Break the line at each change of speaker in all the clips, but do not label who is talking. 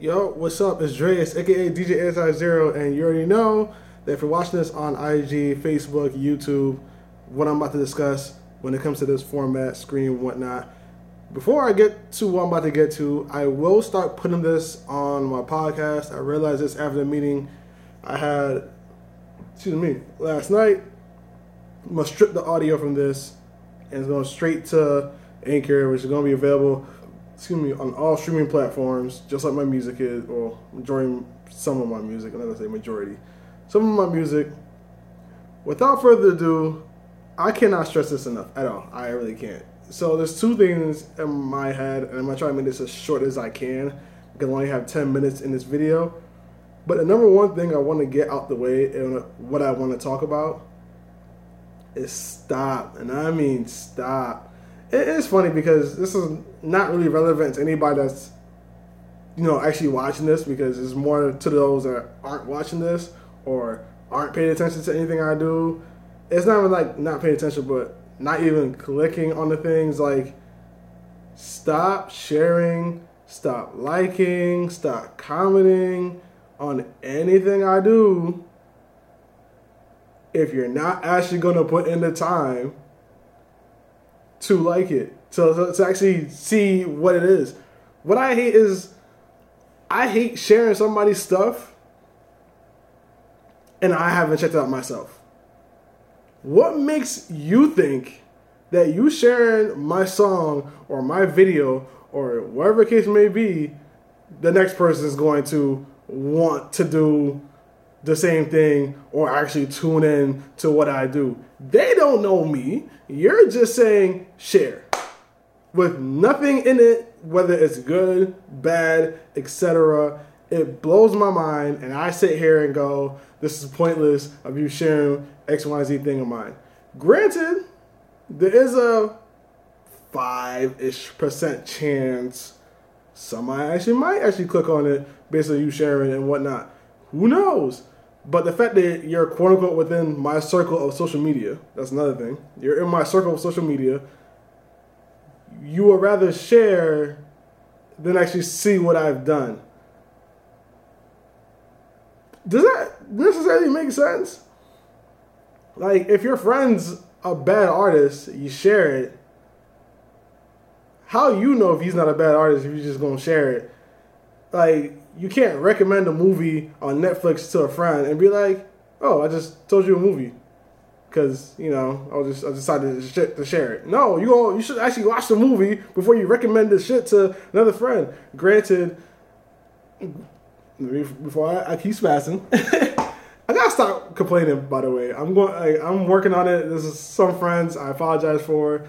Yo, what's up? It's Dreas, aka DJ Anti Zero, and you already know that if you're watching this on IG, Facebook, YouTube, what I'm about to discuss when it comes to this format, screen, whatnot. Before I get to what I'm about to get to, I will start putting this on my podcast. I realized this after the meeting I had, excuse me, last night. I'm gonna strip the audio from this and it's going straight to Anchor, which is going to be available, excuse me, on all streaming platforms, just like my music is, or majority, some of my music. I'm not gonna say majority, some of my music. Without further ado, I cannot stress this enough at all. I really can't. So there's two things in my head, and I'm gonna try to make this as short as I can because I only have 10 minutes in this video. But the number one thing I want to get out the way and what I want to talk about is stop, and I mean stop. It is funny because this is not really relevant to anybody that's you know actually watching this because it's more to those that aren't watching this or aren't paying attention to anything I do. It's not even like not paying attention, but not even clicking on the things like stop sharing, stop liking, stop commenting on anything I do if you're not actually going to put in the time to like it, to, to actually see what it is. What I hate is I hate sharing somebody's stuff and I haven't checked it out myself. What makes you think that you sharing my song or my video or whatever case may be, the next person is going to want to do the same thing or actually tune in to what I do. They don't know me. You're just saying share with nothing in it, whether it's good, bad, etc. It blows my mind, and I sit here and go, "This is pointless of you sharing X, Y, Z thing of mine." Granted, there is a five-ish percent chance somebody actually might actually click on it based on you sharing and whatnot. Who knows? But the fact that you're quote unquote within my circle of social media, that's another thing. You're in my circle of social media. You would rather share than actually see what I've done. Does that necessarily make sense? Like, if your friend's a bad artist, you share it. How you know if he's not a bad artist if you're just gonna share it? Like, you can't recommend a movie on Netflix to a friend and be like, "Oh, I just told you a movie," because you know I just I decided to, to share it. No, you go, you should actually watch the movie before you recommend this shit to another friend. Granted, before I, I keep spazzing. I gotta stop complaining. By the way, I'm going. I, I'm working on it. This is some friends. I apologize for.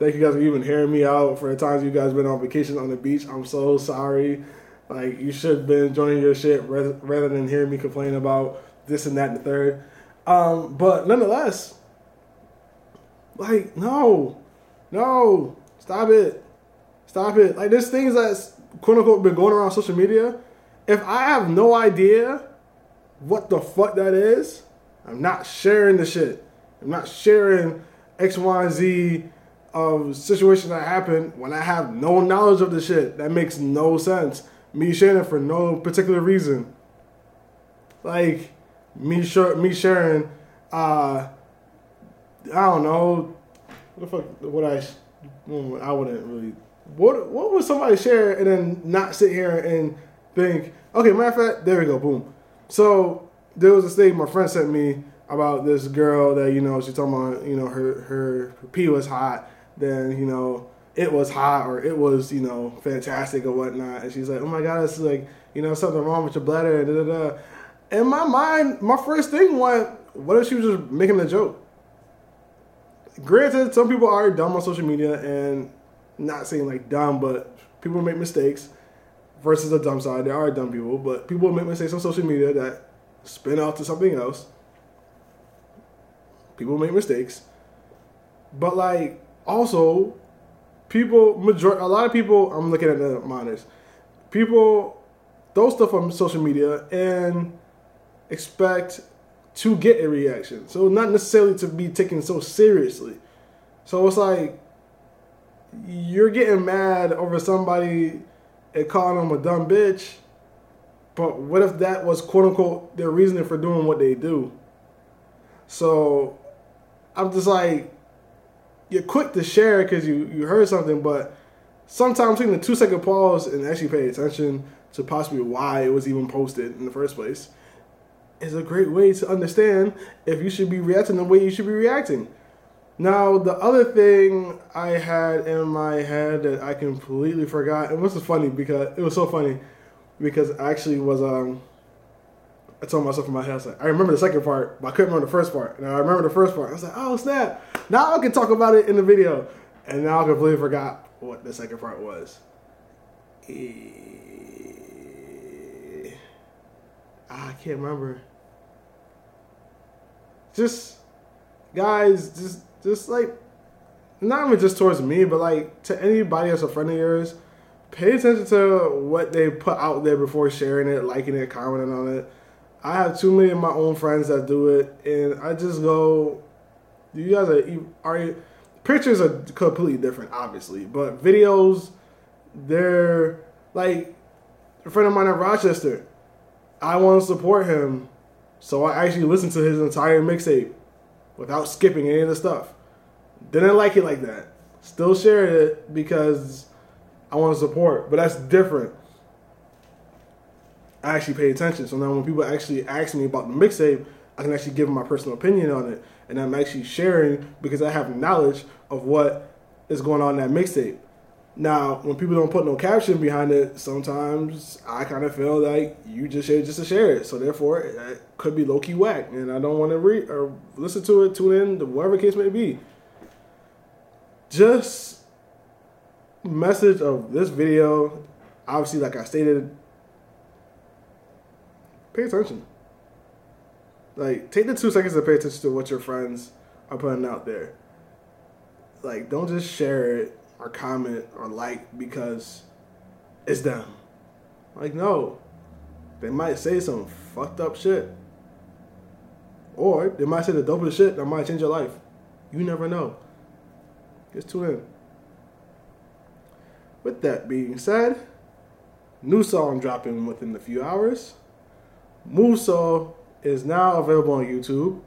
Thank you guys for even hearing me out for the times you guys been on vacation on the beach. I'm so sorry. Like you should have been enjoying your shit rather, than hearing me complain about this and that and the third. Um, but nonetheless, like no, no, stop it, stop it. Like there's things that's quote unquote been going around social media. If I have no idea what the fuck that is, I'm not sharing the shit. I'm not sharing X, Y, Z of situations that happen when I have no knowledge of the shit. That makes no sense me sharing for no particular reason. Like me sure me sharing uh I don't know what the fuck what I I wouldn't really what what would somebody share and then not sit here and think okay matter of fact there we go boom so there was a thing my friend sent me about this girl that you know she's talking about you know her, her pee was hot then you know it was hot or it was you know fantastic or whatnot. And she's like oh my god it's like you know something wrong with your bladder and da da da. In my mind my first thing went what if she was just making a joke? Granted some people are dumb on social media and not saying like dumb but people make mistakes versus the dumb side. There are dumb people but people make mistakes on social media that spin out to something else. People make mistakes. But like also people major a lot of people I'm looking at the minors. People throw stuff on social media and expect to get a reaction. So not necessarily to be taken so seriously. So it's like you're getting mad over somebody and calling them a dumb bitch But what if that was quote unquote their reasoning for doing what they do? So I'm just like, you're quick to share because you, you heard something, but sometimes taking a two second pause and actually pay attention to possibly why it was even posted in the first place is a great way to understand if you should be reacting the way you should be reacting. Now, the other thing I had in my head that I completely forgot, and this is funny because it was so funny because I actually was um I told myself in my head, I like, I remember the second part, but I couldn't remember the first part. And I remember the first part. I was like, oh snap! Now I can talk about it in the video. And now I completely forgot what the second part was. I can't remember. Just guys, just just like not even just towards me, but like to anybody that's a friend of yours, pay attention to what they put out there before sharing it, liking it, commenting on it. I have too many of my own friends that do it, and I just go, "You guys are are pictures are completely different, obviously, but videos, they're like a friend of mine in Rochester. I want to support him, so I actually listened to his entire mixtape without skipping any of the stuff. Didn't like it like that. Still shared it because I want to support, but that's different. I actually pay attention. So now when people actually ask me about the mixtape, I can actually give my personal opinion on it. And I'm actually sharing because I have knowledge of what is going on in that mixtape. Now, when people don't put no caption behind it, sometimes I kind of feel like you just share just to share it. So therefore, it could be low key whack, and I don't want to read or listen to it, tune in, whatever case may be. Just message of this video. Obviously, like I stated, pay attention. Like, take the two seconds to pay attention to what your friends are putting out there. Like, don't just share it or comment or like because it's them. Like, no. They might say some fucked up shit. Or they might say the dopest shit that might change your life. You never know. Just tune in. With that being said, new song dropping within a few hours. Muso is now available on YouTube.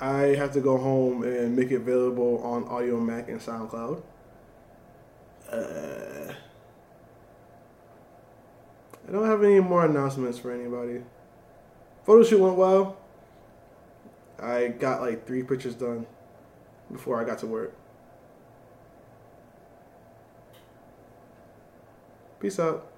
I have to go home and make it available on Audiomack and SoundCloud. Uh, I don't have any more announcements for anybody. Photo shoot went well. I got like three pictures done before I got to work. Peace out.